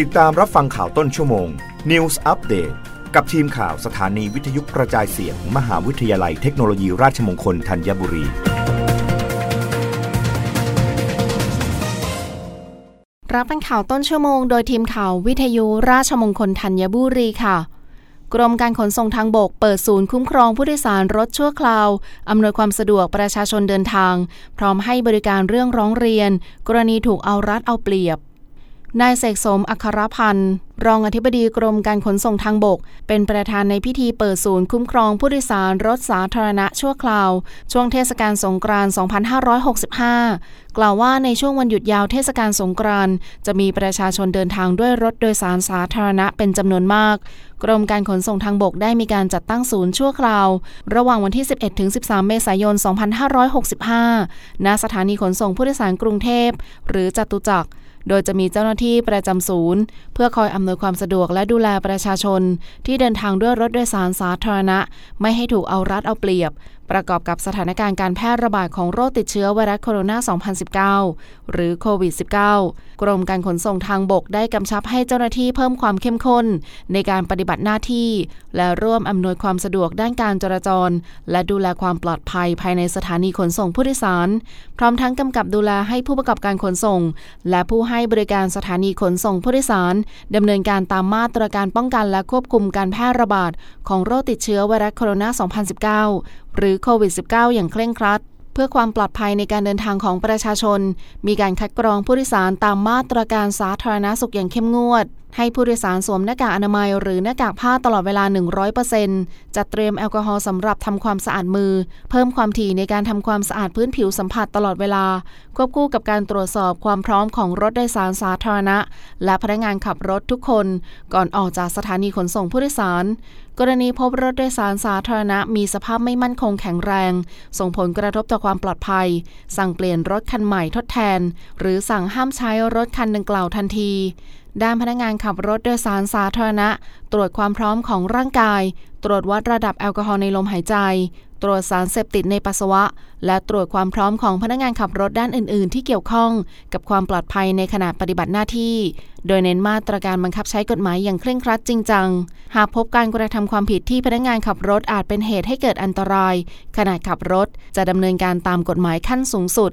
ติดตามรับฟังข่าวต้นชั่วโมง News Update กับทีมข่าวสถานีวิทยุกระจายเสียงมมหาวิทยาลัยเทคโนโลยีราชมงคลธัญบุรี รับฟังข่าวต้นชั่วโมงโดยทีมข่าววิทยุราชมงคลธัญบุรีค่ะ กรมการขนส่งทางบกเปิดศูนย์คุ้มครองผู้โดยสารรถชั่วคราว อำนวยความสะดวกประชาชนเดินทาง พร้อมให้บริการเรื่องร้องเรียน กรณีถูกเอารัดเอาเปรียบ นายเสกสมอัครพันธ์รองอธิบดีกรมการขนส่งทางบก เป็นประธานในพิธีเปิดศูนย์คุ้มครองผู้โดยสารรถสาธารณะชั่วคราว ช่วงเทศกาลสงกรานต์ 2565 กล่าวว่าในช่วงวันหยุดยาวเทศกาลสงกรานต์จะมีประชาชนเดินทางด้วยรถโดยสารสาธารณะเป็นจำนวนมาก กรมการขนส่งทางบกได้มีการจัดตั้งศูนย์ชั่วคราว ระหว่างวันที่ 11-13 เมษายน 2565 ณ สถานีขนส่งผู้โดยสารกรุงเทพ หรือจตุจักร โดยจะมีเจ้าหน้าที่ประจำศูนย์ เพื่อคอยอำนวยความสะดวกและดูแลประชาชนที่เดินทางด้วยรถโดยสารสาธารณะ ไม่ให้ถูกเอารัดเอาเปรียบประกอบกับสถานการณ์การแพร่ระบาดของโรคติดเชื้อไวรัสโคโรนา 2019 หรือโควิด -19 กรมการขนส่งทางบกได้กำชับให้เจ้าหน้าที่เพิ่มความเข้มข้น ในการปฏิบัติหน้าที่ และร่วมอำนวยความสะดวกด้านการจราจร และดูแลความปลอดภัยภายในสถานีขนส่งผู้โดยสาร พร้อมทั้งกำกับดูแลให้ผู้ประกอบการขนส่ง และผู้ให้บริการสถานีขนส่งผู้โดยสารดำเนินการตามมาตรการป้องกันและควบคุมการแพร่ระบาดของโรคติดเชื้อไวรัสโคโรนา 2019 หรือโควิด -19 อย่างเคร่งครัด เพื่อความปลอดภัยในการเดินทางของประชาชน มีการคัดกรองผู้โดยสารตามมาตรการสาธารณสุขอย่างเข้มงวด ให้ผู้โดยสารสวมหน้ากากอนามัยหรือหน้ากากผ้าตลอดเวลา 100%จัดเตรียมแอลกอฮอล์สำหรับทำความสะอาดมือ เพิ่มความถี่ในการทำความสะอาดพื้นผิวสัมผัสตลอดเวลา ควบคู่กับการตรวจสอบความพร้อมของรถโดยสารสาธารณะ และพนักงานขับรถทุกคน ก่อนออกจากสถานีขนส่งผู้โดยสาร กรณีพบรถโดยสารสาธารณะมีสภาพไม่มั่นคงแข็งแรง ส่งผลกระทบต่อความปลอดภัย สั่งเปลี่ยนรถคันใหม่ทดแทน หรือสั่งห้ามใช้รถคันดังกล่าวทันที ด้านพนักงานขับรถโดยสารสาธารณะ ตรวจความพร้อมของร่างกาย ตรวจวัดระดับแอลกอฮอล์ในลมหายใจ ตรวจสารเสพติดในปัสสาวะ และตรวจความพร้อมของพนักงานขับรถด้านอื่น ๆ ที่เกี่ยวข้องกับความปลอดภัยในขณะปฏิบัติหน้าที่ โดยเน้นมาตรการบังคับใช้กฎหมายอย่างเคร่งครัดจริงจัง หากพบการกระทำความผิดที่พนักงานขับรถอาจเป็นเหตุให้เกิดอันตราย ขณะขับรถจะดำเนินการตามกฎหมายขั้นสูงสุด